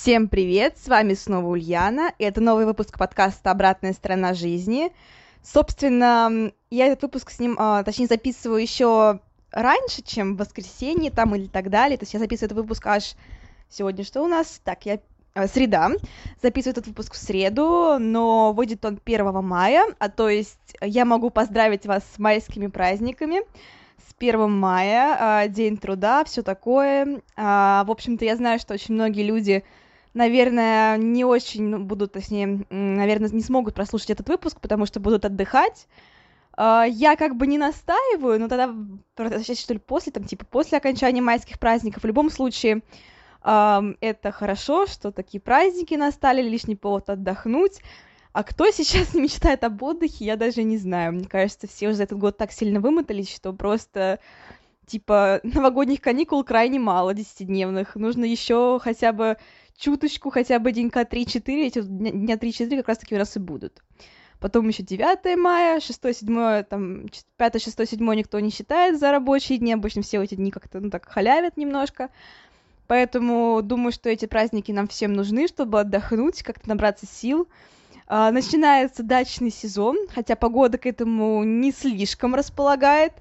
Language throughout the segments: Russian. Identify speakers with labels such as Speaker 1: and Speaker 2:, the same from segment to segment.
Speaker 1: Всем привет, с вами снова Ульяна, и это новый выпуск подкаста «Обратная сторона жизни». Собственно, я этот выпуск с ним, а, точнее, записываю еще раньше, чем в воскресенье там или так далее. То есть я записываю этот выпуск аж сегодня что у нас? Так, я а, среда. Записываю этот выпуск в среду, но выйдет он 1 мая, а то есть я могу поздравить вас с майскими праздниками. С 1 мая, а, День труда, все такое. В общем-то, я знаю, что очень многие люди наверное, не очень будут, точнее, наверное, не смогут прослушать этот выпуск, потому что будут отдыхать. А, я как бы не настаиваю, но тогда, что ли, после, там, типа, после окончания майских праздников, в любом случае, это хорошо, что такие праздники настали, лишний повод отдохнуть. А кто сейчас не мечтает об отдыхе, я даже не знаю. Мне кажется, все уже за этот год так сильно вымотались, что просто типа новогодних каникул крайне мало, десятидневных. Нужно еще хотя бы чуточку, хотя бы денька 3-4, эти дня 3-4 как раз-таки у нас и будут. Потом еще 9 мая, 6 7 там, 5 6 7 никто не считает за рабочие дни, обычно все эти дни как-то, ну, так халявят немножко. Поэтому думаю, что эти праздники нам всем нужны, чтобы отдохнуть, как-то набраться сил. А, начинается дачный сезон, хотя погода к этому не слишком располагает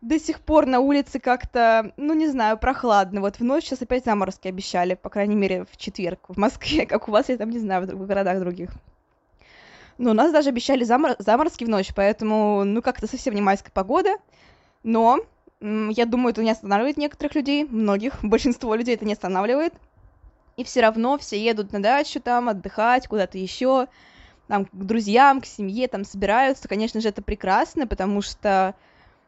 Speaker 1: до сих пор на улице как-то, ну, не знаю, прохладно. Вот в ночь сейчас опять заморозки обещали, по крайней мере, в четверг в Москве, как у вас, я там не знаю, в городах других. Но у нас даже обещали замор... заморозки в ночь, поэтому, ну, как-то совсем не майская погода. Но я думаю, это не останавливает некоторых людей, многих, большинство людей это не останавливает. И все равно все едут на дачу там, отдыхать, куда-то еще, там, к друзьям, к семье, там, собираются. Конечно же, это прекрасно, потому что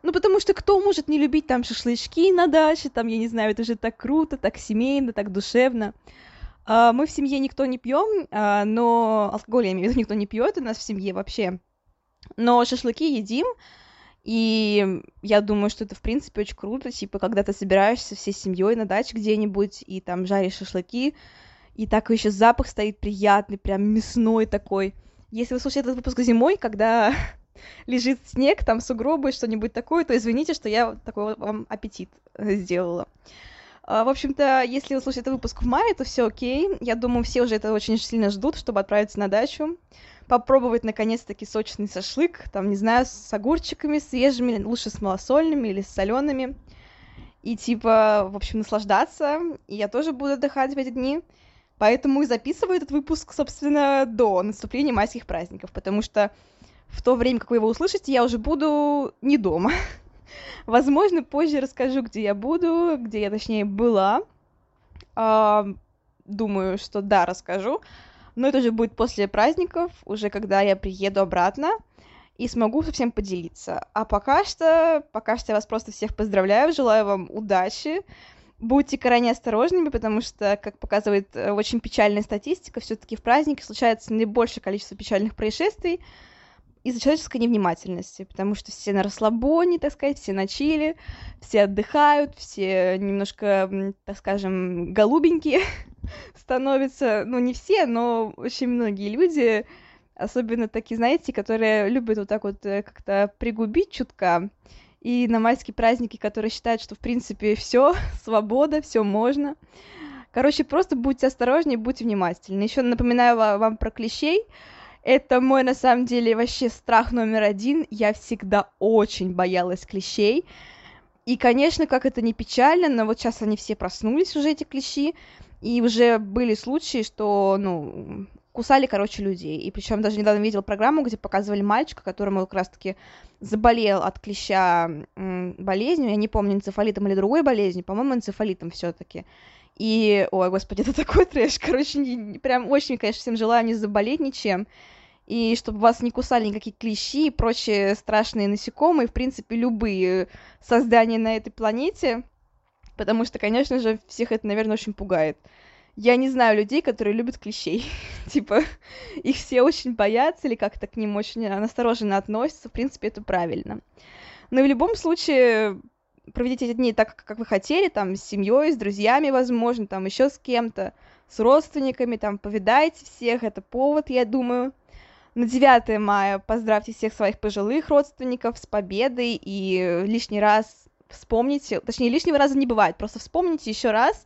Speaker 1: ну, потому что кто может не любить там шашлычки на даче, там, я не знаю, это же так круто, так семейно, так душевно. А, мы в семье никто не пьем, а, но алкоголь, я имею в виду, никто не пьет у нас в семье вообще. Но шашлыки едим, и я думаю, что это, в принципе, очень круто, типа, когда ты собираешься всей семьей на даче где-нибудь, и там жаришь шашлыки, и так еще запах стоит приятный, прям мясной такой. Если вы слушаете этот выпуск зимой, когда лежит снег, там сугробы, что-нибудь такое, то извините, что я такой вам аппетит э, сделала. А, в общем-то, если вы слушаете выпуск в мае, то все окей. Я думаю, все уже это очень сильно ждут, чтобы отправиться на дачу. Попробовать, наконец-таки, сочный шашлык. Там, не знаю, с огурчиками свежими, лучше с малосольными или с солеными. И, типа, в общем, наслаждаться. И я тоже буду отдыхать в эти дни. Поэтому и записываю этот выпуск, собственно, до наступления майских праздников. Потому что в то время, как вы его услышите, я уже буду не дома. Возможно, позже расскажу, где я буду, где я, точнее, была. А, думаю, что да, расскажу. Но это уже будет после праздников, уже когда я приеду обратно и смогу со всем поделиться. А пока что, пока что я вас просто всех поздравляю, желаю вам удачи. Будьте крайне осторожными, потому что, как показывает э, очень печальная статистика, все-таки в праздники случается наибольшее количество печальных происшествий, из-за человеческой невнимательности, потому что все на расслабоне, так сказать, все на чили, все отдыхают, все немножко, так скажем, голубенькие становятся, ну, не все, но очень многие люди, особенно такие, знаете, которые любят вот так вот э, как-то пригубить чутка, и на майские праздники, которые считают, что, в принципе, все свобода, все можно. Короче, просто будьте осторожнее, будьте внимательны. Еще напоминаю вам про клещей, это мой, на самом деле, вообще страх номер один. Я всегда очень боялась клещей. И, конечно, как это не печально, но вот сейчас они все проснулись уже, эти клещи, и уже были случаи, что, ну, кусали, короче, людей. И причем даже недавно видел программу, где показывали мальчика, которому как раз-таки заболел от клеща болезнью, я не помню, энцефалитом или другой болезнью, по-моему, энцефалитом все таки и, ой, господи, это такой трэш, короче, не, прям очень, конечно, всем желаю не заболеть ничем, и чтобы вас не кусали никакие клещи и прочие страшные насекомые, в принципе, любые создания на этой планете, потому что, конечно же, всех это, наверное, очень пугает. я не знаю людей, которые любят клещей. типа, их все очень боятся или как-то к ним очень настороженно относятся. В принципе, это правильно. Но в любом случае, проведите эти дни так, как вы хотели, там, с семьей, с друзьями, возможно, там, еще с кем-то, с родственниками, там, повидайте всех, это повод, я думаю. На 9 мая поздравьте всех своих пожилых родственников с победой и лишний раз вспомните, точнее, лишнего раза не бывает, просто вспомните еще раз,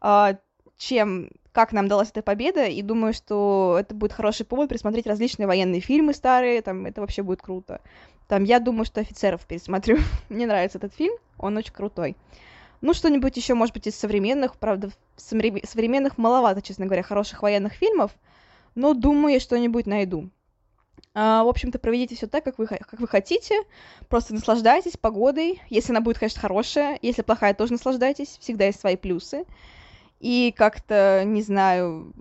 Speaker 1: а, чем, как нам далась эта победа, и думаю, что это будет хороший повод присмотреть различные военные фильмы старые, там, это вообще будет круто. Там, я думаю, что офицеров пересмотрю. Мне нравится этот фильм, он очень крутой. Ну, что-нибудь еще, может быть, из современных, правда, современных маловато, честно говоря, хороших военных фильмов, но думаю, я что-нибудь найду. А, в общем-то, проведите все так, как вы, как вы хотите. Просто наслаждайтесь погодой. Если она будет, конечно, хорошая. Если плохая, тоже наслаждайтесь. Всегда есть свои плюсы. И как-то, не знаю,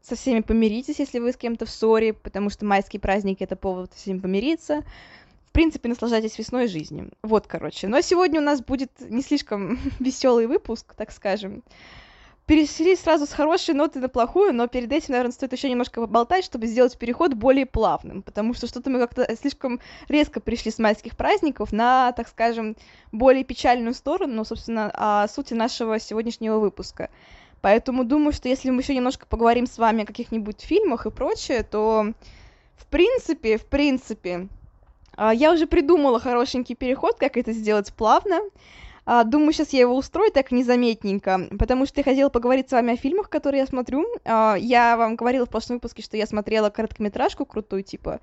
Speaker 1: со всеми помиритесь, если вы с кем-то в ссоре, потому что майские праздники — это повод со всеми помириться в принципе, наслаждайтесь весной жизнью. Вот, короче. Но сегодня у нас будет не слишком веселый выпуск, так скажем. Перешли сразу с хорошей ноты на плохую, но перед этим, наверное, стоит еще немножко поболтать, чтобы сделать переход более плавным, потому что что-то мы как-то слишком резко пришли с майских праздников на, так скажем, более печальную сторону, ну, собственно, о сути нашего сегодняшнего выпуска. Поэтому думаю, что если мы еще немножко поговорим с вами о каких-нибудь фильмах и прочее, то в принципе, в принципе, я уже придумала хорошенький переход, как это сделать плавно. А, думаю, сейчас я его устрою так незаметненько, потому что я хотела поговорить с вами о фильмах, которые я смотрю. А, я вам говорила в прошлом выпуске, что я смотрела короткометражку крутую, типа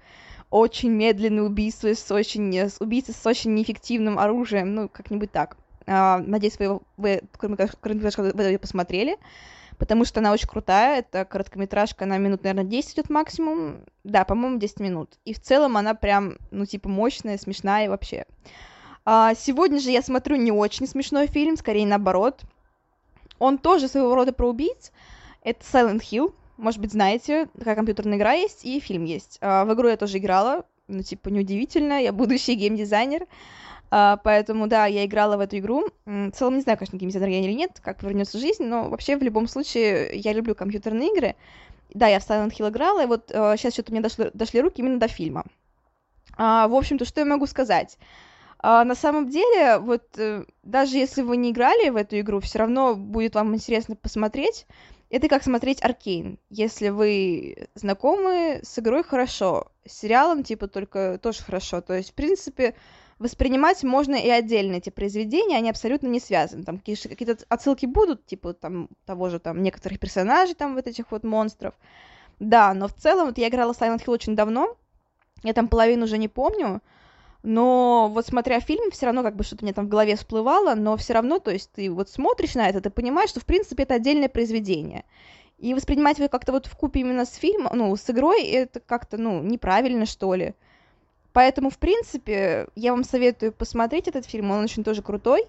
Speaker 1: очень медленное убийство с очень... С убийца с очень неэффективным оружием, ну, как-нибудь так. Надеюсь, вы, вы короткометражку вы ее посмотрели потому что она очень крутая, это короткометражка, она минут, наверное, 10 идет максимум, да, по-моему, 10 минут, и в целом она прям, ну, типа, мощная, смешная и вообще. А, сегодня же я смотрю не очень смешной фильм, скорее наоборот, он тоже своего рода про убийц, это Silent Hill, может быть, знаете, такая компьютерная игра есть, и фильм есть. А, в игру я тоже играла, ну, типа, неудивительно, я будущий геймдизайнер, Uh, поэтому, да, я играла в эту игру. В целом, не знаю, конечно, геймдизайнер я или нет, как повернется жизнь, но вообще, в любом случае, я люблю компьютерные игры. Да, я в Silent Hill играла, и вот uh, сейчас что-то мне дошло, дошли руки именно до фильма. Uh, в общем-то, что я могу сказать? Uh, на самом деле, вот uh, даже если вы не играли в эту игру, все равно будет вам интересно посмотреть. Это как смотреть Аркейн. Если вы знакомы с игрой, хорошо. С сериалом, типа, только тоже хорошо. То есть, в принципе, воспринимать можно и отдельно эти произведения, они абсолютно не связаны. Там какие-то отсылки будут, типа там того же там некоторых персонажей, там вот этих вот монстров. Да, но в целом, вот я играла Silent Hill очень давно, я там половину уже не помню, но вот смотря фильм, все равно как бы что-то мне там в голове всплывало, но все равно, то есть ты вот смотришь на это, ты понимаешь, что в принципе это отдельное произведение. И воспринимать его как-то вот в купе именно с фильмом, ну, с игрой, это как-то, ну, неправильно, что ли. Поэтому, в принципе, я вам советую посмотреть этот фильм, он очень тоже крутой.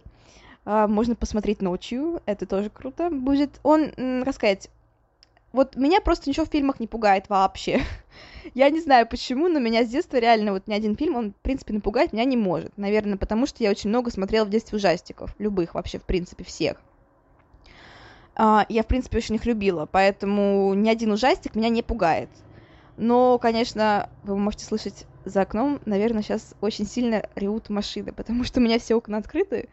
Speaker 1: А, можно посмотреть ночью, это тоже круто будет. Он, как сказать, вот меня просто ничего в фильмах не пугает вообще. я не знаю почему, но меня с детства реально вот ни один фильм, он, в принципе, напугать меня не может. Наверное, потому что я очень много смотрела в детстве ужастиков, любых вообще, в принципе, всех. А, я, в принципе, очень их любила, поэтому ни один ужастик меня не пугает. Но, конечно, вы можете слышать за окном, наверное, сейчас очень сильно ревут машины, потому что у меня все окна открыты,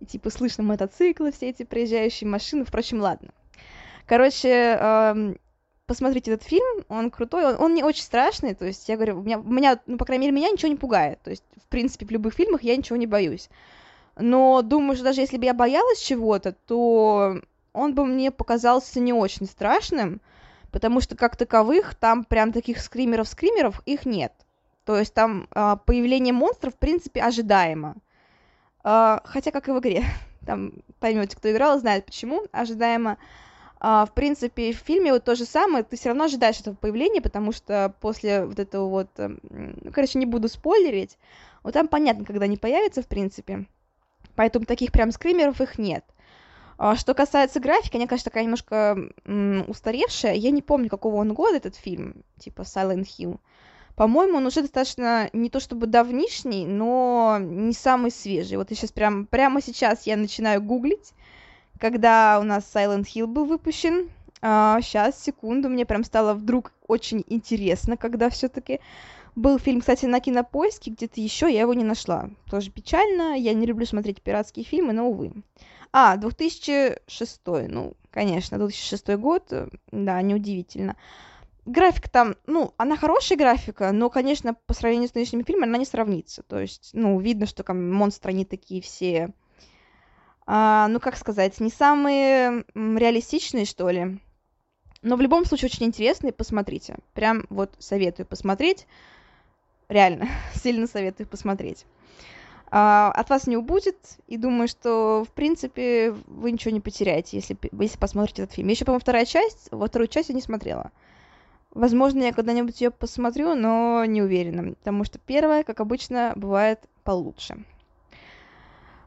Speaker 1: и типа слышно мотоциклы, все эти проезжающие машины. Впрочем, ладно. Короче, эм, посмотрите этот фильм, он крутой, он, он не очень страшный, то есть я говорю, у меня, у меня, ну, по крайней мере, меня ничего не пугает, то есть, в принципе, в любых фильмах я ничего не боюсь. Но думаю, что даже если бы я боялась чего-то, то он бы мне показался не очень страшным, потому что как таковых там прям таких скримеров-скримеров их нет. То есть там э, появление монстров, в принципе, ожидаемо. Э, хотя, как и в игре. Там поймете, кто играл, знает почему. Ожидаемо. Uh, в принципе, в фильме вот то же самое, ты все равно ожидаешь этого появления, потому что после вот этого вот, ну, короче, не буду спойлерить, вот там понятно, когда они появятся, в принципе, поэтому таких прям скримеров их нет. Что касается графики, она, конечно, такая немножко устаревшая, я не помню, какого он года этот фильм, типа Silent Hill, по-моему, он уже достаточно не то чтобы давнишний, но не самый свежий. Вот я сейчас прям, прямо сейчас я начинаю гуглить, когда у нас Silent Hill был выпущен. А, сейчас, секунду, мне прям стало вдруг очень интересно, когда все-таки был фильм, кстати, на кинопоиске, где-то еще я его не нашла. Тоже печально, я не люблю смотреть пиратские фильмы, но увы. А, 2006, ну, конечно, 2006 год, да, неудивительно. Графика там, ну, она хорошая графика, но, конечно, по сравнению с нынешними фильмами она не сравнится. То есть, ну, видно, что там монстры, они такие все, а, ну, как сказать, не самые реалистичные, что ли. Но в любом случае очень интересные, посмотрите. Прям вот советую посмотреть. Реально, сильно советую посмотреть. А, от вас не убудет, и думаю, что, в принципе, вы ничего не потеряете, если, если посмотрите этот фильм. Еще, по-моему, вторая часть, во вторую часть я не смотрела. Возможно, я когда-нибудь ее посмотрю, но не уверена, потому что первая, как обычно, бывает получше.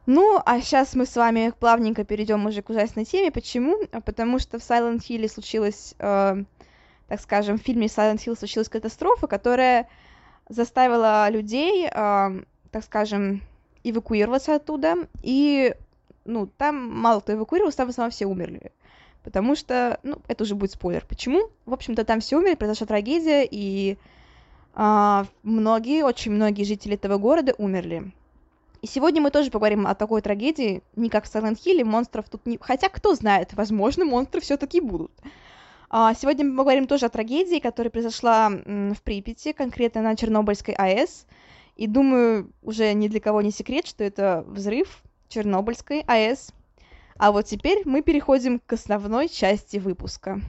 Speaker 1: Ну, а сейчас мы с вами плавненько перейдем уже к ужасной теме. Почему? А потому что в Silent Hill случилась, э, так скажем, в фильме Silent Hill случилась катастрофа, которая заставила людей, э, так скажем, эвакуироваться оттуда. И, ну, там мало кто эвакуировался, там в основном все умерли. Потому что, ну, это уже будет спойлер. Почему? В общем-то, там все умерли, произошла трагедия, и э, многие, очень многие жители этого города умерли. И сегодня мы тоже поговорим о такой трагедии, не как в Silent Hill, монстров тут не... Хотя, кто знает, возможно, монстры все таки будут. А, сегодня мы поговорим тоже о трагедии, которая произошла в Припяти, конкретно на Чернобыльской АЭС. И думаю, уже ни для кого не секрет, что это взрыв Чернобыльской АЭС. А вот теперь мы переходим к основной части выпуска.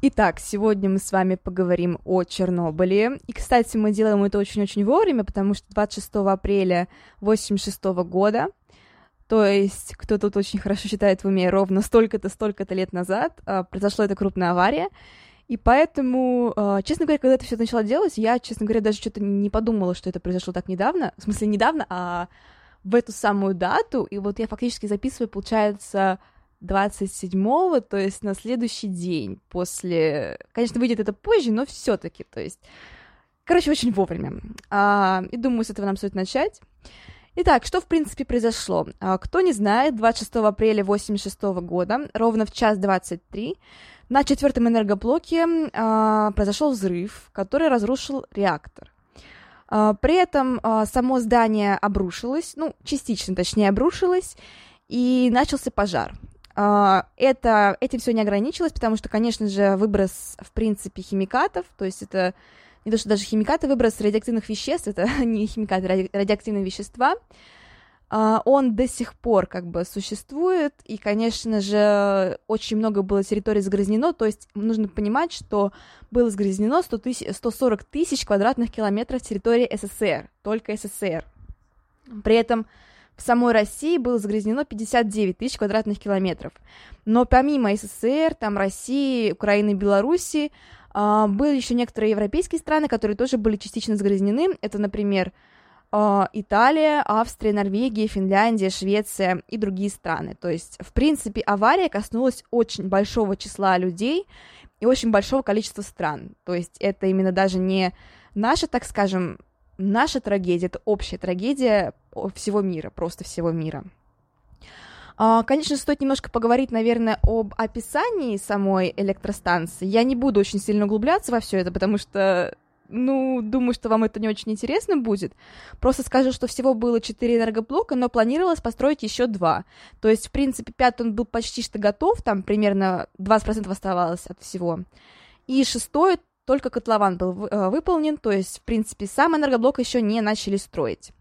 Speaker 1: Итак, сегодня мы с вами поговорим о Чернобыле. И, кстати, мы делаем это очень-очень вовремя, потому что 26 апреля 86 года, то есть, кто тут очень хорошо считает в уме, ровно столько-то, столько-то лет назад а, произошла эта крупная авария. И поэтому, а, честно говоря, когда это все начало делать, я, честно говоря, даже что-то не подумала, что это произошло так недавно. В смысле, недавно, а в эту самую дату. И вот я фактически записываю, получается, 27-го, то есть на следующий день после... Конечно, выйдет это позже, но все таки то есть... Короче, очень вовремя. А, и думаю, с этого нам стоит начать. Итак, что в принципе произошло? А, кто не знает, 26 апреля 86 года, ровно в час 23, на четвертом энергоблоке а, произошел взрыв, который разрушил реактор. А, при этом а, само здание обрушилось, ну, частично, точнее, обрушилось, и начался пожар. А, это, этим все не ограничилось, потому что, конечно же, выброс, в принципе, химикатов, то есть это не то, что даже химикаты, выброс радиоактивных веществ, это не химикаты, ради, радиоактивные вещества, он до сих пор как бы существует, и, конечно же, очень много было территорий загрязнено, то есть нужно понимать, что было загрязнено 100 тысяч, 140 тысяч квадратных километров территории СССР, только СССР. При этом в самой России было загрязнено 59 тысяч квадратных километров. Но помимо СССР, там России, Украины, Белоруссии, э, были еще некоторые европейские страны, которые тоже были частично загрязнены. Это, например, Италия, Австрия, Норвегия, Финляндия, Швеция и другие страны. То есть, в принципе, авария коснулась очень большого числа людей и очень большого количества стран. То есть это именно даже не наша, так скажем, наша трагедия, это общая трагедия всего мира, просто всего мира. А, конечно, стоит немножко поговорить, наверное, об описании самой электростанции. Я не буду очень сильно углубляться во все это, потому что, ну, думаю, что вам это не очень интересно будет. Просто скажу, что всего было 4 энергоблока, но планировалось построить еще два. То есть, в принципе, пятый он был почти что готов, там примерно 20% оставалось от всего. И шестой только котлован был э, выполнен, то есть, в принципе, сам энергоблок еще не начали строить.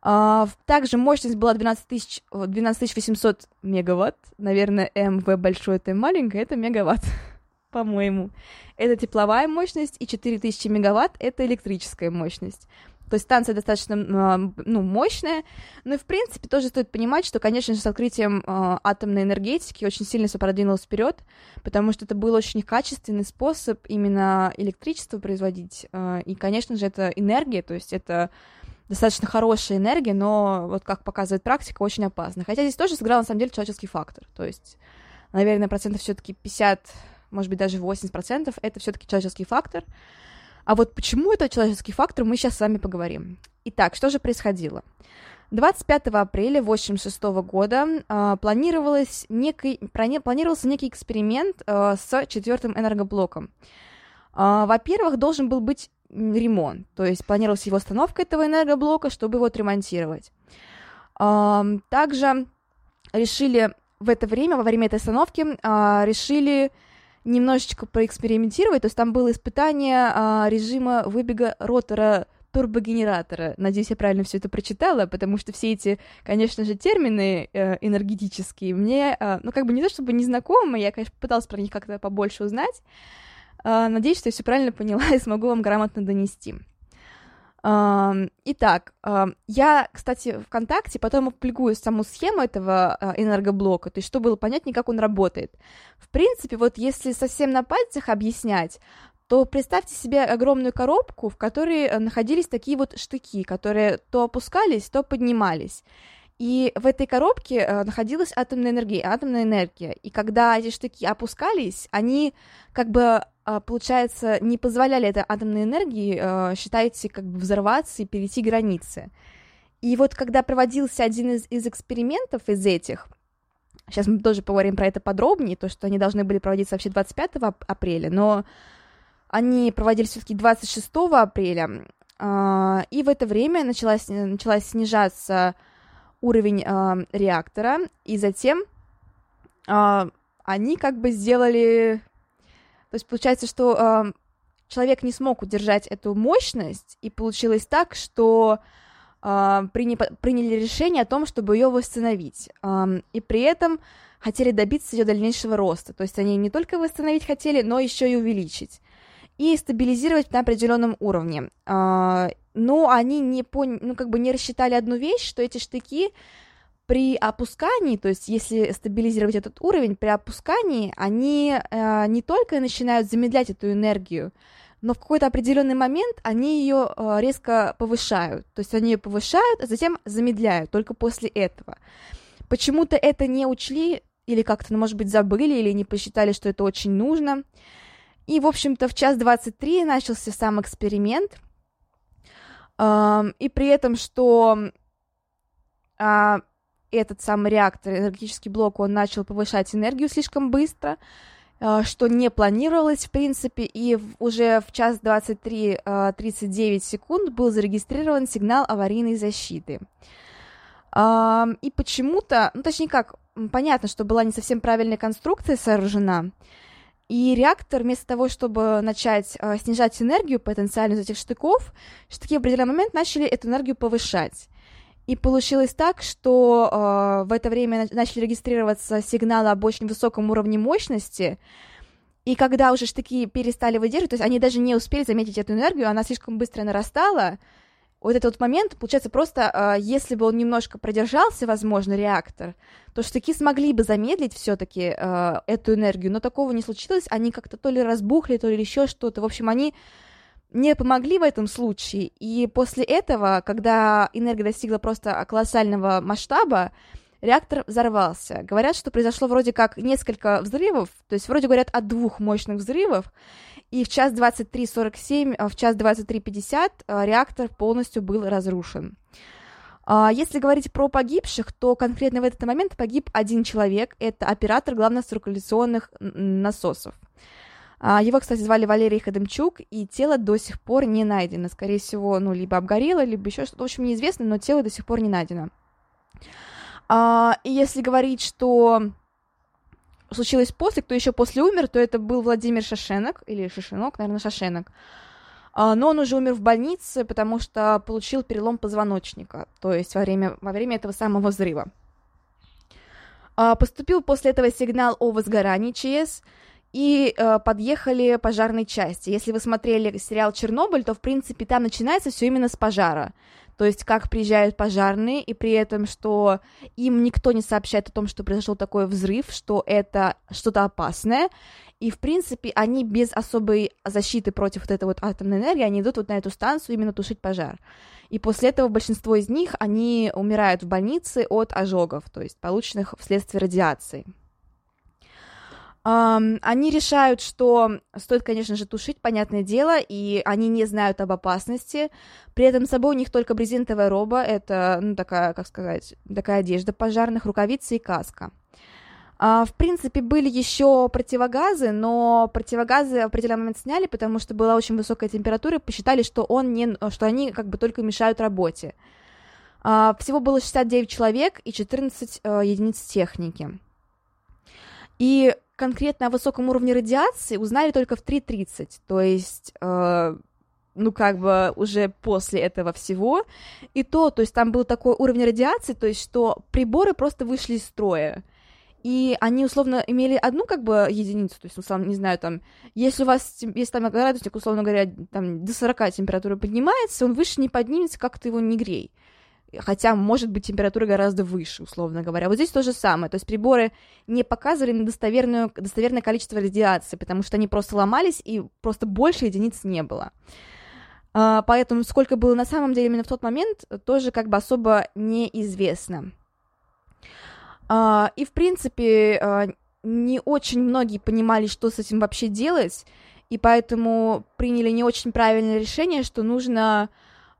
Speaker 1: Uh, также мощность была 12, тысяч, 12 800 мегаватт. Наверное, МВ большое, это маленькое, это мегаватт, по-моему. Это тепловая мощность, и 4000 мегаватт — это электрическая мощность. То есть станция достаточно ну, мощная, но и в принципе тоже стоит понимать, что, конечно же, с открытием э, атомной энергетики очень сильно все продвинулось вперед, потому что это был очень качественный способ именно электричество производить, э, и, конечно же, это энергия, то есть это достаточно хорошая энергия, но вот как показывает практика, очень опасна. Хотя здесь тоже сыграл на самом деле человеческий фактор, то есть, наверное, процентов все-таки 50, может быть, даже 80 процентов это все-таки человеческий фактор, а вот почему это человеческий фактор, мы сейчас с вами поговорим. Итак, что же происходило? 25 апреля 1986 года э, планировалось некий, планировался некий эксперимент э, с четвертым энергоблоком. Э, во-первых, должен был быть ремонт, то есть планировалась его установка этого энергоблока, чтобы его отремонтировать. Э, также решили в это время, во время этой установки, э, решили немножечко проэкспериментировать, то есть там было испытание э, режима выбега ротора турбогенератора. Надеюсь, я правильно все это прочитала, потому что все эти, конечно же, термины э, энергетические мне, э, ну, как бы не то чтобы незнакомы, я, конечно, пыталась про них как-то побольше узнать. Э, надеюсь, что я все правильно поняла и смогу вам грамотно донести. Итак, я, кстати, ВКонтакте потом опубликую саму схему этого энергоблока, то есть чтобы было понятнее, как он работает. В принципе, вот если совсем на пальцах объяснять, то представьте себе огромную коробку, в которой э, находились такие вот штыки, которые то опускались, то поднимались. И в этой коробке э, находилась атомная энергия, атомная энергия. И когда эти штыки опускались, они как бы, э, получается, не позволяли этой атомной энергии, считайте, как бы взорваться и перейти границы. И вот когда проводился один из, из экспериментов из этих, сейчас мы тоже поговорим про это подробнее, то, что они должны были проводиться вообще 25 апреля, но они проводились все-таки 26 апреля, а, и в это время началась, началась снижаться уровень а, реактора, и затем а, они как бы сделали... То есть получается, что человек не смог удержать эту мощность, и получилось так, что приняли решение о том, чтобы ее восстановить. И при этом хотели добиться ее дальнейшего роста. То есть они не только восстановить хотели, но еще и увеличить и стабилизировать на определенном уровне. А, но они не, пон... ну, как бы не рассчитали одну вещь, что эти штыки при опускании, то есть если стабилизировать этот уровень, при опускании они э, не только начинают замедлять эту энергию, но в какой-то определенный момент они ее э, резко повышают. То есть они ее повышают, а затем замедляют только после этого. Почему-то это не учли или как-то, ну, может быть, забыли или не посчитали, что это очень нужно. И, в общем-то, в час 23 начался сам эксперимент. И при этом, что а, этот самый реактор, энергетический блок, он начал повышать энергию слишком быстро, а, что не планировалось, в принципе, и уже в час 23 39 а, секунд был зарегистрирован сигнал аварийной защиты. И почему-то, ну точнее как, понятно, что была не совсем правильная конструкция сооружена, и реактор, вместо того, чтобы начать э, снижать энергию потенциально из этих штыков, штыки в определенный момент начали эту энергию повышать. И получилось так, что э, в это время начали регистрироваться сигналы об очень высоком уровне мощности, и когда уже штыки перестали выдерживать, то есть они даже не успели заметить эту энергию, она слишком быстро нарастала, вот этот вот момент, получается, просто э, если бы он немножко продержался, возможно, реактор, то штыки смогли бы замедлить все-таки э, эту энергию, но такого не случилось, они как-то то ли разбухли, то ли еще что-то, в общем, они не помогли в этом случае, и после этого, когда энергия достигла просто колоссального масштаба, реактор взорвался. Говорят, что произошло вроде как несколько взрывов, то есть вроде говорят от двух мощных взрывов, и в час 23.47, а в час 23.50 а, реактор полностью был разрушен. А, если говорить про погибших, то конкретно в этот момент погиб один человек, это оператор главноциркуляционных насосов. Его, кстати, звали Валерий Ходымчук, и тело до сих пор не найдено. Скорее всего, ну, либо обгорело, либо еще что-то, в общем, неизвестно, но тело до сих пор не найдено. И если говорить, что случилось после, кто еще после умер, то это был Владимир Шашенок, или Шашенок, наверное, Шашенок. А, но он уже умер в больнице, потому что получил перелом позвоночника, то есть во время, во время этого самого взрыва. А, поступил после этого сигнал о возгорании ЧС, и э, подъехали пожарные части. Если вы смотрели сериал Чернобыль, то в принципе там начинается все именно с пожара то есть как приезжают пожарные, и при этом, что им никто не сообщает о том, что произошел такой взрыв, что это что-то опасное, и, в принципе, они без особой защиты против вот этой вот атомной энергии, они идут вот на эту станцию именно тушить пожар. И после этого большинство из них, они умирают в больнице от ожогов, то есть полученных вследствие радиации. Они решают, что стоит, конечно же, тушить, понятное дело, и они не знают об опасности. При этом с собой у них только брезентовая роба, это, ну, такая, как сказать, такая одежда пожарных, рукавицы и каска. А, в принципе, были еще противогазы, но противогазы в определенный момент сняли, потому что была очень высокая температура, и посчитали, что, он не, что они как бы только мешают работе. А, всего было 69 человек и 14 э, единиц техники. И конкретно о высоком уровне радиации узнали только в 3.30, то есть, э, ну, как бы уже после этого всего. И то, то есть там был такой уровень радиации, то есть что приборы просто вышли из строя. И они, условно, имели одну, как бы, единицу, то есть, условно, не знаю, там, если у вас, если там градусник, условно говоря, там, до 40 температура поднимается, он выше не поднимется, как ты его не грей хотя, может быть, температура гораздо выше, условно говоря. Вот здесь то же самое, то есть приборы не показывали недостоверную, достоверное количество радиации, потому что они просто ломались, и просто больше единиц не было. А, поэтому сколько было на самом деле именно в тот момент, тоже как бы особо неизвестно. А, и, в принципе, а, не очень многие понимали, что с этим вообще делать, и поэтому приняли не очень правильное решение, что нужно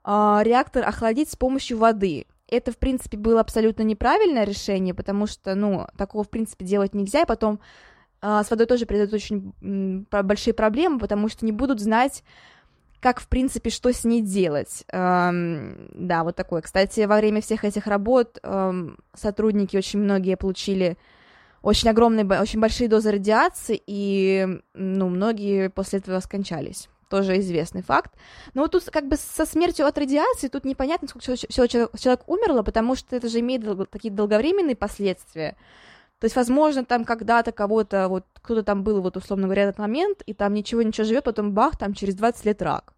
Speaker 1: э, реактор охладить с помощью воды. Это, в принципе, было абсолютно неправильное решение, потому что, ну, такого, в принципе, делать нельзя, и потом э, с водой тоже придут очень большие проблемы, потому что не будут знать, как, в принципе, что с ней делать. Эм, да, вот такое. Кстати, во время всех этих работ эм, сотрудники очень многие получили очень огромные, очень большие дозы радиации, и, ну, многие после этого скончались тоже известный факт. Но вот тут как бы со смертью от радиации тут непонятно, сколько всего человек умерло, потому что это же имеет такие долговременные последствия. То есть, возможно, там когда-то кого-то, вот кто-то там был, вот условно говоря, этот момент, и там ничего-ничего живет, потом бах, там через 20 лет рак.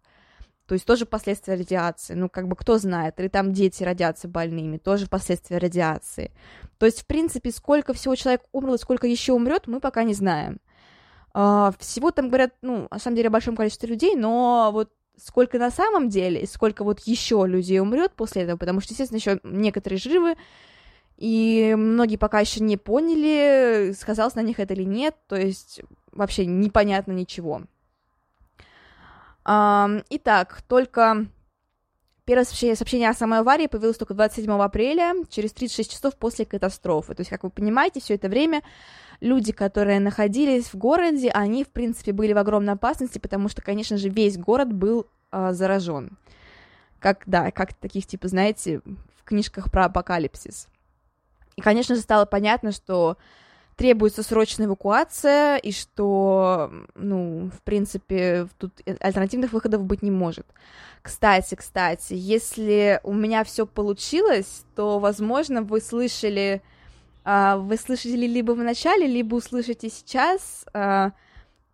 Speaker 1: То есть тоже последствия радиации, ну, как бы кто знает, или там дети родятся больными, тоже последствия радиации. То есть, в принципе, сколько всего человек умерло, сколько еще умрет, мы пока не знаем. Uh, всего там говорят, ну, на самом деле, о большом количестве людей, но вот сколько на самом деле, сколько вот еще людей умрет после этого, потому что, естественно, еще некоторые живы, и многие пока еще не поняли, сказалось на них это или нет, то есть вообще непонятно ничего. Итак, только Первое сообщение о самой аварии появилось только 27 апреля, через 36 часов после катастрофы. То есть, как вы понимаете, все это время люди, которые находились в городе, они, в принципе, были в огромной опасности, потому что, конечно же, весь город был э, заражен. Как, да, как таких, типа, знаете, в книжках про апокалипсис. И, конечно же, стало понятно, что требуется срочная эвакуация, и что, ну, в принципе, тут альтернативных выходов быть не может. Кстати, кстати, если у меня все получилось, то, возможно, вы слышали, а, вы слышали либо в начале, либо услышите сейчас а,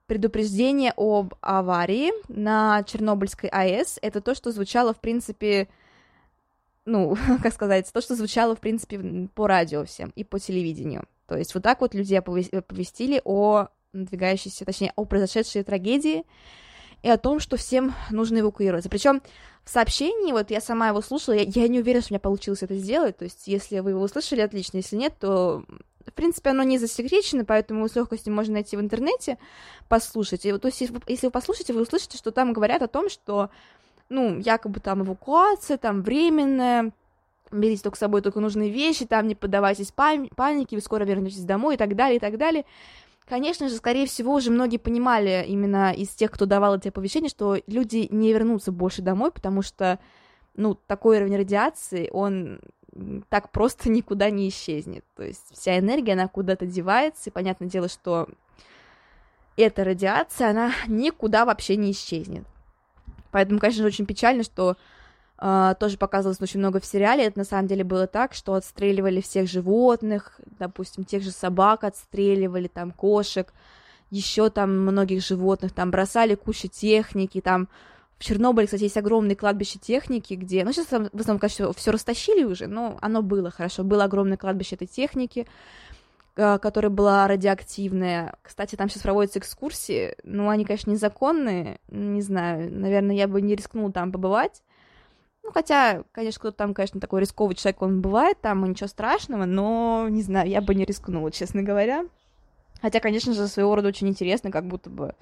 Speaker 1: предупреждение об аварии на Чернобыльской АЭС. Это то, что звучало, в принципе, ну, как сказать, то, что звучало, в принципе, по радио всем и по телевидению. То есть вот так вот людей оповестили о надвигающейся, точнее, о произошедшей трагедии и о том, что всем нужно эвакуироваться. Причем в сообщении, вот я сама его слушала, я, я не уверена, что у меня получилось это сделать, то есть если вы его услышали, отлично, если нет, то в принципе, оно не засекречено, поэтому с легкостью можно найти в интернете, послушать. И, то есть, если вы, если вы послушаете, вы услышите, что там говорят о том, что, ну, якобы там эвакуация, там временная, берите только с собой только нужные вещи, там не поддавайтесь пани- панике, вы скоро вернетесь домой и так далее, и так далее. Конечно же, скорее всего, уже многие понимали именно из тех, кто давал эти оповещения, что люди не вернутся больше домой, потому что, ну, такой уровень радиации, он так просто никуда не исчезнет. То есть вся энергия, она куда-то девается, и понятное дело, что эта радиация, она никуда вообще не исчезнет. Поэтому, конечно же, очень печально, что тоже показывалось очень много в сериале. Это на самом деле было так, что отстреливали всех животных, допустим, тех же собак отстреливали, там кошек, еще там многих животных, там бросали кучу техники, там в Чернобыле, кстати, есть огромное кладбище техники, где, ну, сейчас в основном, конечно, все растащили уже, но оно было хорошо, было огромное кладбище этой техники, а, которая была радиоактивная. Кстати, там сейчас проводятся экскурсии, ну, они, конечно, незаконные, не знаю, наверное, я бы не рискнула там побывать, ну, хотя, конечно, кто-то там, конечно, такой рисковый человек, он бывает там, и ничего страшного, но, не знаю, я бы не рискнула, честно говоря. Хотя, конечно же, своего рода очень интересно, как будто бы,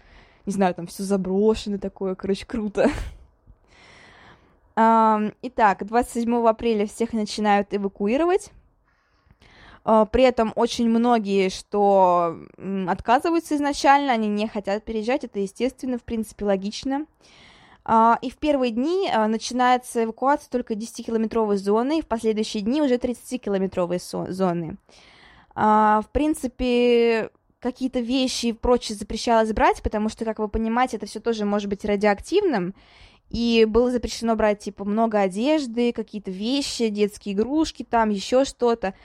Speaker 1: не знаю, там все заброшено такое, короче, круто. Итак, 27 апреля всех начинают эвакуировать. А, при этом очень многие, что отказываются изначально, они не хотят переезжать, это естественно, в принципе, логично. А, и в первые дни а, начинается эвакуация только 10-километровой зоны, и в последующие дни уже 30-километровой зоны. В принципе, какие-то вещи и прочее запрещалось брать, потому что, как вы понимаете, это все тоже может быть радиоактивным, и было запрещено брать, типа, много одежды, какие-то вещи, детские игрушки там, еще что-то.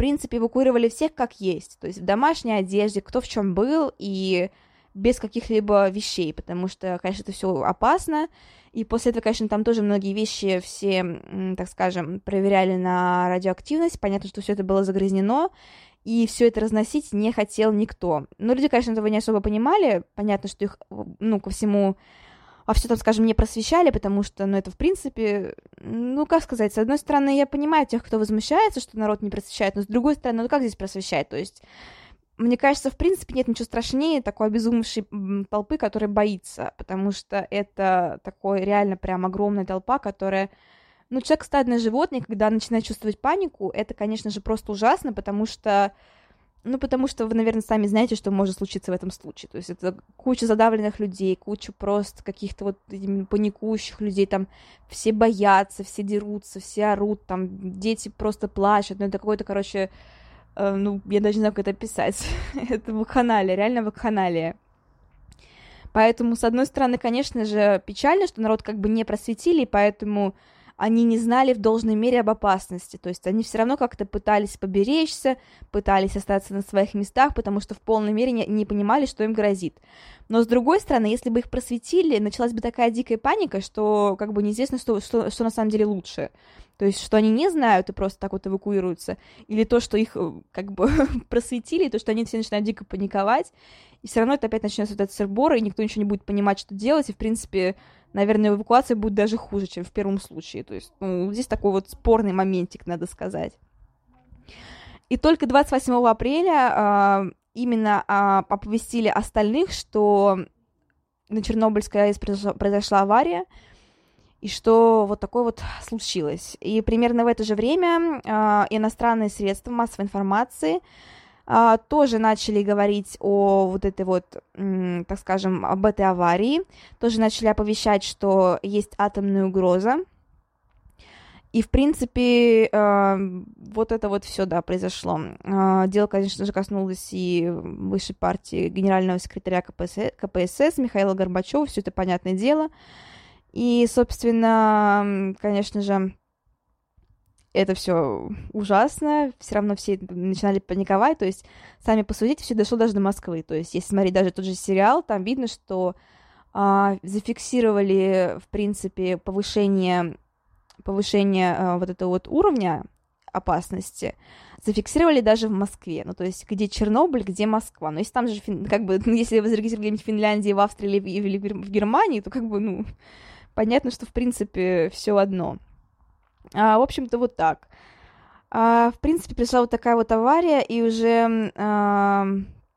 Speaker 1: Принципе, эвакуировали всех как есть, то есть в домашней одежде, кто в чем был, и без каких-либо вещей, потому что, конечно, это все опасно, и после этого, конечно, там тоже многие вещи все, так скажем, проверяли на радиоактивность, понятно, что все это было загрязнено, и все это разносить не хотел никто. Но люди, конечно, этого не особо понимали, понятно, что их, ну, ко всему во все там, скажем, не просвещали, потому что, ну, это, в принципе, ну, как сказать, с одной стороны, я понимаю тех, кто возмущается, что народ не просвещает, но с другой стороны, ну, как здесь просвещать? То есть, мне кажется, в принципе, нет ничего страшнее такой обезумевшей толпы, которая боится, потому что это такой реально прям огромная толпа, которая ну, человек стадное животное, когда начинает чувствовать панику, это, конечно же, просто ужасно, потому что ну, потому что вы, наверное, сами знаете, что может случиться в этом случае. То есть это куча задавленных людей, куча просто каких-то вот паникующих людей, там все боятся, все дерутся, все орут, там дети просто плачут, ну, это какой-то, короче, ну, я даже не знаю, как это описать. это вакханалия, реально вакханалия. Поэтому, с одной стороны, конечно же, печально, что народ как бы не просветили, поэтому они не знали в должной мере об опасности, то есть они все равно как-то пытались поберечься, пытались остаться на своих местах, потому что в полной мере не, не понимали, что им грозит. Но с другой стороны, если бы их просветили, началась бы такая дикая паника, что как бы неизвестно, что, что, что на самом деле лучше. То есть, что они не знают и просто так вот эвакуируются, или то, что их э, как бы просветили, то, что они все начинают дико паниковать, и все равно это опять начнется вот этот сырбор, и никто ничего не будет понимать, что делать, и, в принципе, наверное, эвакуация будет даже хуже, чем в первом случае. То есть, ну, здесь такой вот спорный моментик, надо сказать. И только 28 апреля э, именно э, оповестили остальных, что на Чернобыльской АЭС произошла авария, и что вот такое вот случилось. И примерно в это же время э, иностранные средства массовой информации а, тоже начали говорить о вот этой вот, так скажем, об этой аварии, тоже начали оповещать, что есть атомная угроза. И, в принципе, э, вот это вот все, да, произошло. Дело, конечно же, коснулось и высшей партии генерального секретаря КПСС, КПСС Михаила Горбачева, все это понятное дело. И, собственно, конечно же, это все ужасно, все равно все начинали паниковать, то есть, сами посудите, все дошло даже до Москвы, то есть, если смотреть даже тот же сериал, там видно, что а, зафиксировали, в принципе, повышение, повышение а, вот этого вот уровня опасности, зафиксировали даже в Москве, ну, то есть, где Чернобыль, где Москва, но если там же, как бы, ну, если вы зарегистрировали в Финляндии, в Австрии или, или в Германии, то, как бы, ну, понятно, что, в принципе, все одно. А, в общем-то, вот так. А, в принципе, пришла вот такая вот авария, и уже а,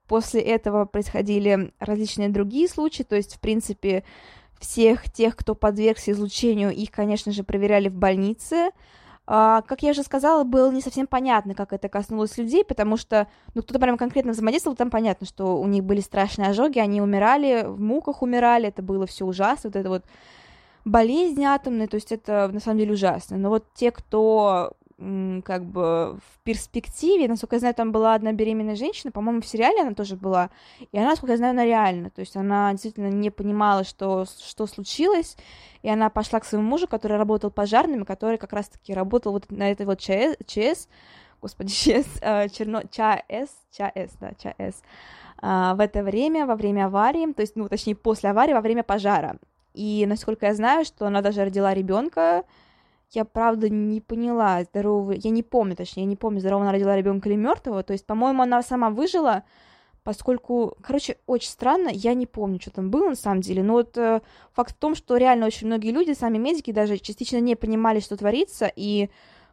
Speaker 1: после этого происходили различные другие случаи, то есть, в принципе, всех тех, кто подвергся излучению, их, конечно же, проверяли в больнице. А, как я уже сказала, было не совсем понятно, как это коснулось людей, потому что, ну, кто-то прям конкретно взаимодействовал, там понятно, что у них были страшные ожоги, они умирали, в муках умирали, это было все ужасно, вот это вот болезни атомные, то есть это на самом деле ужасно. Но вот те, кто как бы в перспективе, насколько я знаю, там была одна беременная женщина, по-моему, в сериале она тоже была, и она, насколько я знаю, она реально, то есть она действительно не понимала, что, что случилось, и она пошла к своему мужу, который работал пожарным, который как раз-таки работал вот на этой вот ЧС, ЧС господи, ЧС, э, Черно... ЧАЭС, ЧАЭС, да, ЧАЭС, в это время, во время аварии, то есть, ну, точнее, после аварии, во время пожара. И насколько я знаю, что она даже родила ребенка, я правда не поняла, здорового, я не помню, точнее, я не помню, здорового она родила ребенка или мертвого. То есть, по-моему, она сама выжила, поскольку, короче, очень странно, я не помню, что там было на самом деле, но вот э, факт в том, что реально очень многие люди, сами медики даже частично не понимали, что творится, и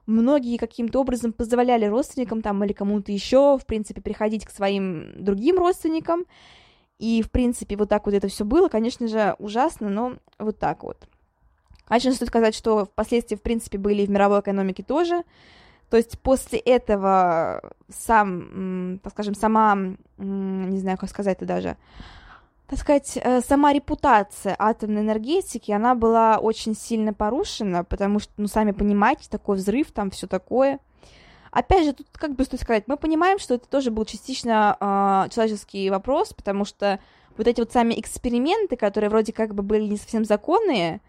Speaker 1: многие каким-то образом позволяли родственникам там или кому-то еще, в принципе, приходить к своим другим родственникам. И, в принципе, вот так вот это все было, конечно же, ужасно, но вот так вот. Конечно, стоит сказать, что впоследствии, в принципе, были и в мировой экономике тоже. То есть после этого сам, так скажем, сама, не знаю, как сказать это даже, так сказать, э, сама репутация атомной энергетики, она была очень сильно порушена, потому что, ну, сами понимаете, такой взрыв, там все такое. Опять же, тут как бы стоит сказать, мы понимаем, что это тоже был частично э, человеческий вопрос, потому что вот эти вот сами эксперименты, которые вроде как бы были не совсем законные,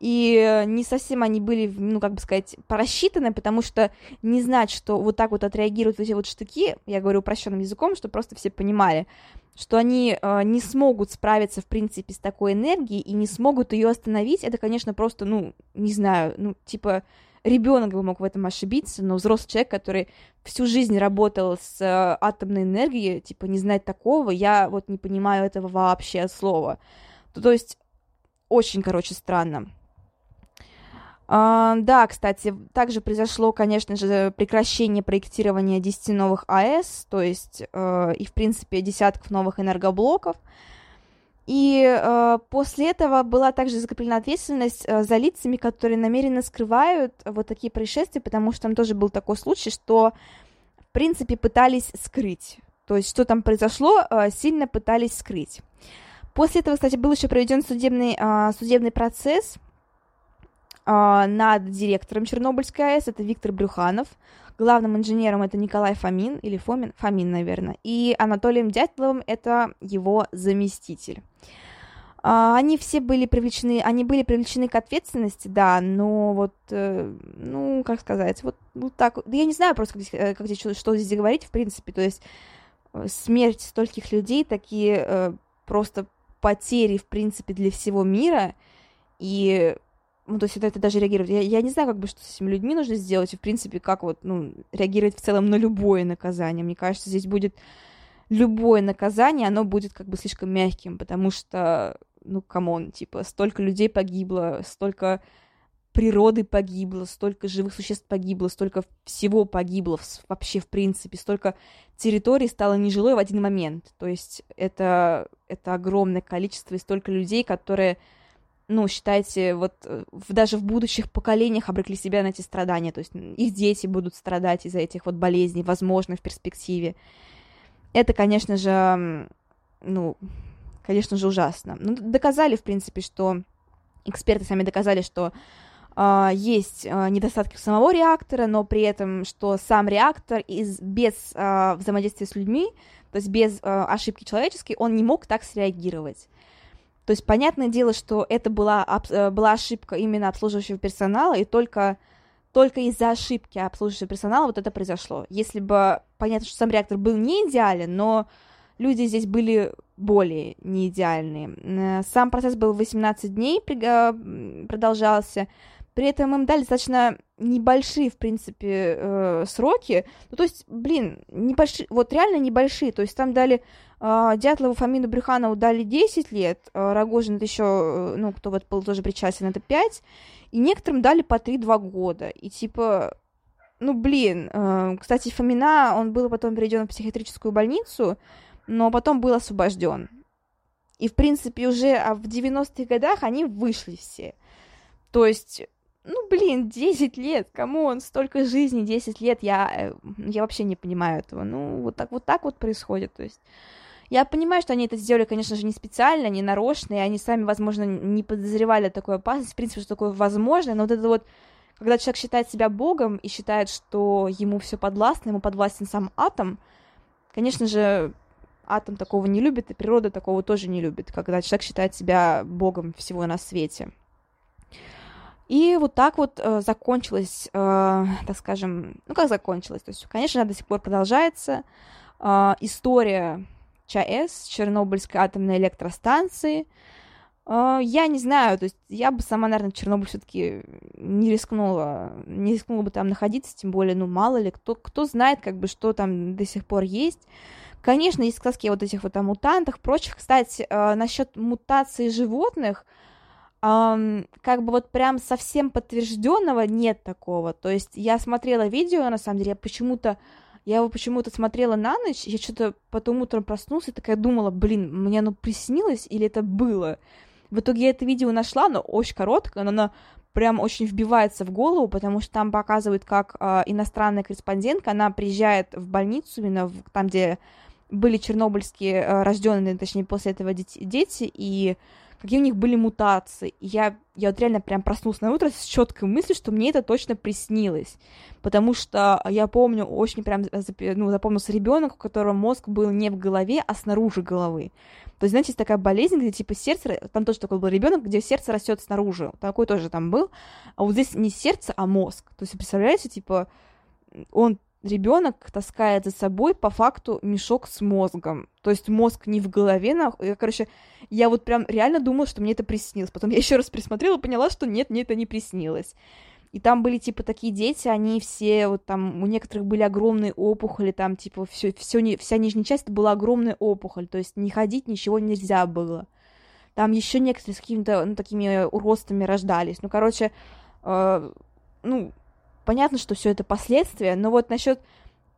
Speaker 1: и не совсем они были, ну, как бы сказать, просчитаны, потому что не знать, что вот так вот отреагируют эти вот штуки, я говорю упрощенным языком, что просто все понимали, что они э, не смогут справиться, в принципе, с такой энергией и не смогут ее остановить, это, конечно, просто, ну, не знаю, ну, типа, ребенок бы мог в этом ошибиться, но взрослый человек, который всю жизнь работал с э, атомной энергией, типа, не знать такого, я вот не понимаю этого вообще слова. То, то есть, очень, короче, странно. Uh, да, кстати, также произошло, конечно же, прекращение проектирования 10 новых АЭС, то есть uh, и, в принципе, десятков новых энергоблоков. И uh, после этого была также закреплена ответственность uh, за лицами, которые намеренно скрывают вот такие происшествия, потому что там тоже был такой случай, что, в принципе, пытались скрыть. То есть, что там произошло, uh, сильно пытались скрыть. После этого, кстати, был еще проведен судебный, uh, судебный процесс – а, над директором Чернобыльской АЭС, это Виктор Брюханов, главным инженером это Николай Фомин, или Фомин, Фомин, наверное, и Анатолием Дятловым это его заместитель. Uh, они все были привлечены, они были привлечены к ответственности, да, но вот, uh, ну, как сказать, вот, вот так, да я не знаю просто, как здесь, э, как здесь, что, здесь говорить, в принципе, то есть э, смерть стольких людей, такие просто потери, в принципе, для всего мира, и ну, то есть это, это даже реагировать. Я, я не знаю, как бы, что с этими людьми нужно сделать, и, в принципе, как вот, ну, реагировать в целом на любое наказание. Мне кажется, здесь будет любое наказание, оно будет как бы слишком мягким, потому что, ну, come on, типа, столько людей погибло, столько природы погибло, столько живых существ погибло, столько всего погибло вообще в принципе, столько территорий стало нежилой в один момент. То есть это, это огромное количество и столько людей, которые ну, считайте, вот э, даже в будущих поколениях обрекли себя на эти страдания, то есть их дети будут страдать из-за этих вот болезней, возможно, в перспективе. Это, конечно же, ну, конечно же, ужасно. Ну, доказали, в принципе, что эксперты сами доказали, что Uh, есть uh, недостатки самого реактора, но при этом, что сам реактор из, без uh, взаимодействия с людьми, то есть без ошибки человеческой, он не мог так среагировать. То есть, понятное дело, что это была, э, была ошибка именно обслуживающего персонала, и только, только из-за ошибки обслуживающего персонала вот это произошло. Если бы, понятно, что сам реактор был не идеален, но люди здесь были более не идеальные. Э, сам процесс был 18 дней, э, продолжался, при этом им дали достаточно небольшие, в принципе, э, сроки. Ну, то есть, блин, небольшие, вот реально небольшие. То есть там дали э, Дятлову, Фомину, Брюханову дали 10 лет, э, Рогожин это еще, э, ну, кто вот был тоже причастен, это 5, и некоторым дали по 3-2 года. И типа, ну, блин, э, кстати, Фомина, он был потом переведен в психиатрическую больницу, но потом был освобожден. И, в принципе, уже а в 90-х годах они вышли все. То есть ну, блин, 10 лет, кому он столько жизни, 10 лет, я, э, я вообще не понимаю этого. Ну, вот так вот так вот происходит, то есть... Я понимаю, что они это сделали, конечно же, не специально, не нарочно, и они сами, возможно, не подозревали такой опасности, в принципе, что такое возможно, но вот это вот, когда человек считает себя богом и считает, что ему все подвластно, ему подвластен сам атом, конечно же, атом такого не любит, и природа такого тоже не любит, когда человек считает себя богом всего на свете. И вот так вот э, закончилось, э, так скажем, ну как закончилось, то есть, конечно, до сих пор продолжается э, история ЧАЭС, Чернобыльской атомной электростанции. Э, я не знаю, то есть я бы сама, наверное, Чернобыль все-таки не рискнула, не рискнула бы там находиться, тем более, ну мало ли, кто, кто знает, как бы, что там до сих пор есть. Конечно, есть сказки о вот этих вот там мутантах, прочих. Кстати, э, насчет мутации животных, Um, как бы вот прям совсем подтвержденного нет такого. То есть я смотрела видео, на самом деле, я почему-то я его почему-то смотрела на ночь, я что-то потом утром проснулся и такая думала, блин, мне оно приснилось или это было? В итоге я это видео нашла, но очень короткое, но оно прям очень вбивается в голову, потому что там показывают, как э, иностранная корреспондентка, она приезжает в больницу, именно в, там, где были чернобыльские э, рожденные, точнее, после этого дети, дети, и какие у них были мутации. И я, я вот реально прям проснулась на утро с четкой мыслью, что мне это точно приснилось. Потому что я помню, очень прям ну, запомнился ребенок, у которого мозг был не в голове, а снаружи головы. То есть, знаете, есть такая болезнь, где типа сердце, там тоже такой был ребенок, где сердце растет снаружи. Такой тоже там был. А вот здесь не сердце, а мозг. То есть, представляете, типа, он ребенок таскает за собой по факту мешок с мозгом. То есть мозг не в голове. Я, короче, я вот прям реально думала, что мне это приснилось. Потом я еще раз присмотрела и поняла, что нет, мне это не приснилось. И там были, типа, такие дети, они все, вот там, у некоторых были огромные опухоли, там, типа, все, все не, вся нижняя часть была огромная опухоль, то есть не ходить ничего нельзя было. Там еще некоторые с какими-то, ну, такими уростами рождались. Ну, короче, э, ну, понятно, что все это последствия, но вот насчет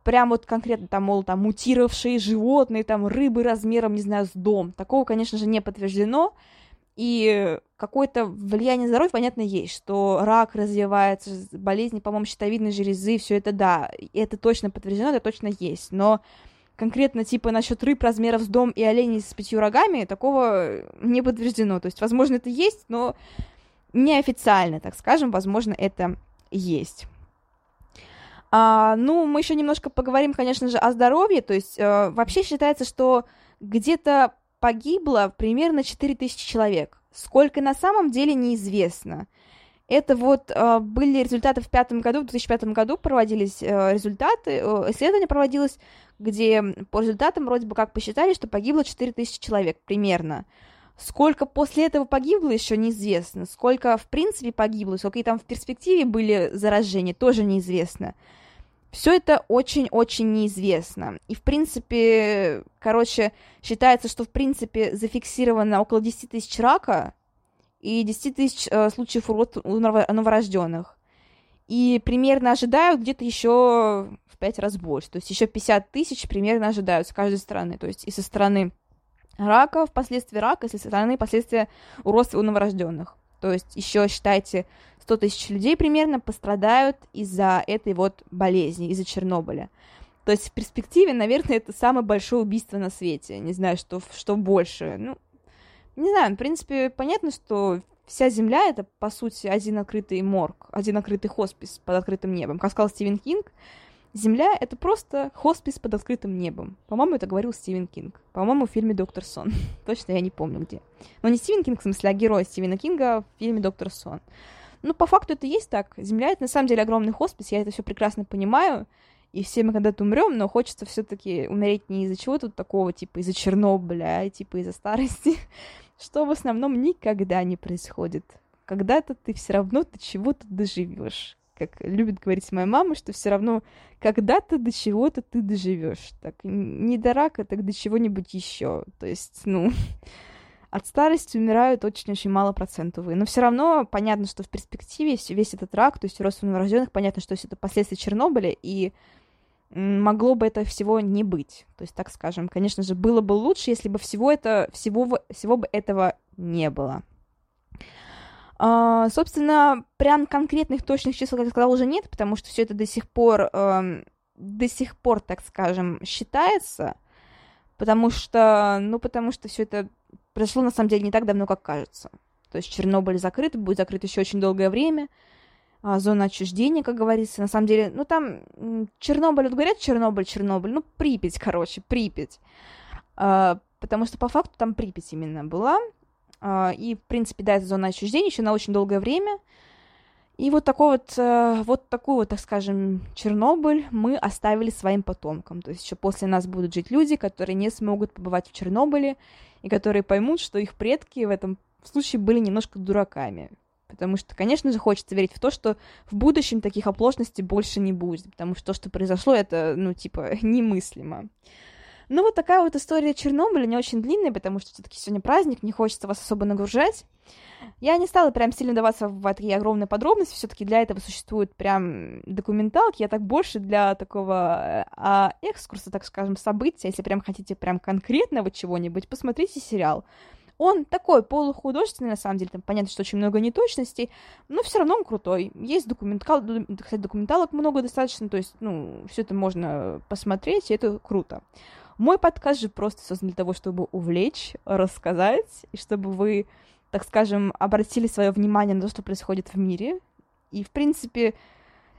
Speaker 1: прям вот конкретно там, мол, там мутировавшие животные, там рыбы размером, не знаю, с дом, такого, конечно же, не подтверждено, и какое-то влияние на здоровье, понятно, есть, что рак развивается, болезни, по-моему, щитовидной железы, все это да, это точно подтверждено, это точно есть, но конкретно типа насчет рыб размеров с дом и оленей с пятью рогами такого не подтверждено, то есть, возможно, это есть, но неофициально, так скажем, возможно, это есть. А, ну, мы еще немножко поговорим, конечно же, о здоровье, то есть э, вообще считается, что где-то погибло примерно 4000 человек. Сколько на самом деле неизвестно. Это вот э, были результаты в пятом году, в 2005 году проводились э, результаты, э, исследование проводилось, где по результатам вроде бы как посчитали, что погибло 4000 человек примерно. Сколько после этого погибло, еще неизвестно. Сколько, в принципе, погибло, сколько и там в перспективе были заражения, тоже неизвестно. Все это очень-очень неизвестно. И, в принципе, короче, считается, что, в принципе, зафиксировано около 10 тысяч рака и 10 тысяч э, случаев урод у новорожденных. И примерно ожидают где-то еще в 5 раз больше. То есть еще 50 тысяч примерно ожидают с каждой стороны. То есть и со стороны рака, впоследствии рака, и со стороны последствия уродства у новорожденных. То есть еще считайте 100 тысяч людей примерно пострадают из-за этой вот болезни, из-за Чернобыля. То есть в перспективе, наверное, это самое большое убийство на свете. Не знаю, что, что больше. Ну, не знаю, в принципе, понятно, что вся Земля — это, по сути, один открытый морг, один открытый хоспис под открытым небом. Как сказал Стивен Кинг, Земля — это просто хоспис под открытым небом. По-моему, это говорил Стивен Кинг. По-моему, в фильме «Доктор Сон». Точно я не помню где. Но не Стивен Кинг, в смысле, а герой Стивена Кинга в фильме «Доктор Сон». Ну, по факту это есть так. Земля — это на самом деле огромный хоспис, я это все прекрасно понимаю. И все мы когда-то умрем, но хочется все-таки умереть не из-за чего-то такого, типа из-за Чернобыля, а типа из-за старости, что в основном никогда не происходит. Когда-то ты все равно до чего-то доживешь как любит говорить моя мама, что все равно когда-то до чего-то ты доживешь. Так, не до рака, так до чего-нибудь еще. То есть, ну, от старости умирают очень-очень мало процентовые. Но все равно понятно, что в перспективе весь этот рак, то есть рост новорожденных, понятно, что это последствия Чернобыля, и могло бы это всего не быть. То есть, так скажем, конечно же, было бы лучше, если бы всего, это, всего, всего бы этого не было. Uh, собственно, прям конкретных точных чисел, как я сказала, уже нет, потому что все это до сих пор, uh, до сих пор, так скажем, считается, потому что, ну, потому что все это произошло на самом деле не так давно, как кажется. То есть Чернобыль закрыт, будет закрыт еще очень долгое время, uh, зона отчуждения, как говорится, на самом деле, ну, там Чернобыль, вот говорят Чернобыль, Чернобыль, ну, Припять, короче, Припять, потому что по факту там Припять именно была, а, и, в принципе, да, это зона отчуждения еще на очень долгое время. И вот такой вот, э, вот такой вот, так скажем, Чернобыль мы оставили своим потомкам. То есть еще после нас будут жить люди, которые не смогут побывать в Чернобыле, и которые поймут, что их предки в этом случае были немножко дураками. Потому что, конечно же, хочется верить в то, что в будущем таких оплошностей больше не будет. Потому что то, что произошло, это, ну, типа, немыслимо. Ну, вот такая вот история Чернобыля, не очень длинная, потому что все таки сегодня праздник, не хочется вас особо нагружать. Я не стала прям сильно даваться в такие огромные подробности, все таки для этого существуют прям документалки, я так больше для такого а, экскурса, так скажем, события, если прям хотите прям конкретного чего-нибудь, посмотрите сериал. Он такой полухудожественный, на самом деле, там понятно, что очень много неточностей, но все равно он крутой. Есть документал, кстати, документалок много достаточно, то есть, ну, все это можно посмотреть, и это круто. Мой подкаст же просто создан для того, чтобы увлечь, рассказать, и чтобы вы, так скажем, обратили свое внимание на то, что происходит в мире. И, в принципе,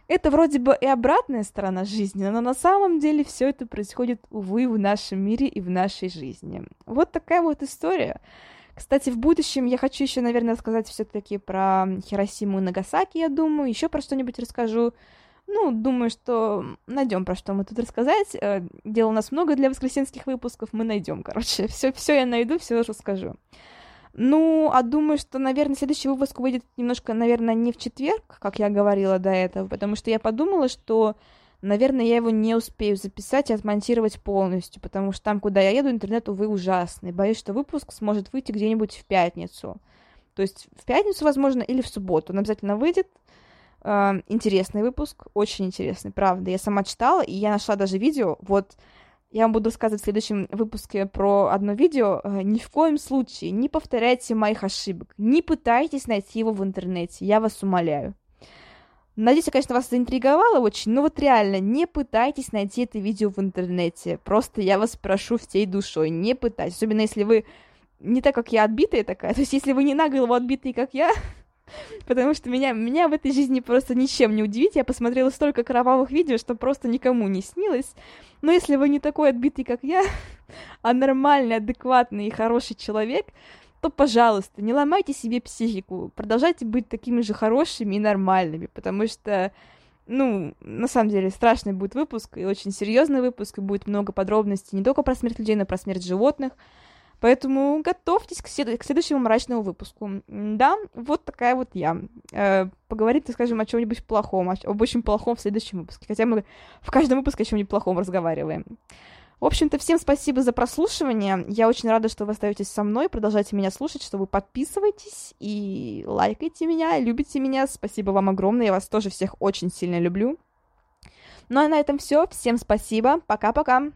Speaker 1: это вроде бы и обратная сторона жизни, но на самом деле все это происходит, увы, в нашем мире и в нашей жизни. Вот такая вот история. Кстати, в будущем я хочу еще, наверное, рассказать все-таки про Хиросиму и Нагасаки, я думаю, еще про что-нибудь расскажу. Ну, думаю, что найдем про что мы тут рассказать. Э, дел у нас много для воскресенских выпусков, мы найдем, короче. Все, все я найду, все расскажу. Ну, а думаю, что, наверное, следующий выпуск выйдет немножко, наверное, не в четверг, как я говорила до этого, потому что я подумала, что, наверное, я его не успею записать и отмонтировать полностью, потому что там, куда я еду, интернет, увы, ужасный. Боюсь, что выпуск сможет выйти где-нибудь в пятницу. То есть в пятницу, возможно, или в субботу. Он обязательно выйдет. Э, интересный выпуск, очень интересный, правда. Я сама читала, и я нашла даже видео, вот я вам буду рассказывать в следующем выпуске про одно видео. Э, ни в коем случае не повторяйте моих ошибок. Не пытайтесь найти его в интернете. Я вас умоляю. Надеюсь, я, конечно, вас заинтриговала очень, но вот реально, не пытайтесь найти это видео в интернете. Просто я вас прошу всей душой, не пытайтесь. Особенно если вы не так, как я, отбитая такая. То есть, если вы не на голову отбитые, как я, Потому что меня, меня в этой жизни просто ничем не удивить. Я посмотрела столько кровавых видео, что просто никому не снилось. Но если вы не такой отбитый, как я, а нормальный, адекватный и хороший человек, то, пожалуйста, не ломайте себе психику. Продолжайте быть такими же хорошими и нормальными, потому что ну, на самом деле, страшный будет выпуск, и очень серьезный выпуск, и будет много подробностей не только про смерть людей, но и про смерть животных. Поэтому готовьтесь к, след- к следующему мрачному выпуску. Да, вот такая вот я. Э, поговорить, так скажем, о чем-нибудь плохом, об очень плохом в следующем выпуске. Хотя мы в каждом выпуске о чем-нибудь плохом разговариваем. В общем-то, всем спасибо за прослушивание. Я очень рада, что вы остаетесь со мной, продолжайте меня слушать, что вы подписываетесь и лайкайте меня, любите меня. Спасибо вам огромное, я вас тоже всех очень сильно люблю. Ну а на этом все. Всем спасибо. Пока-пока.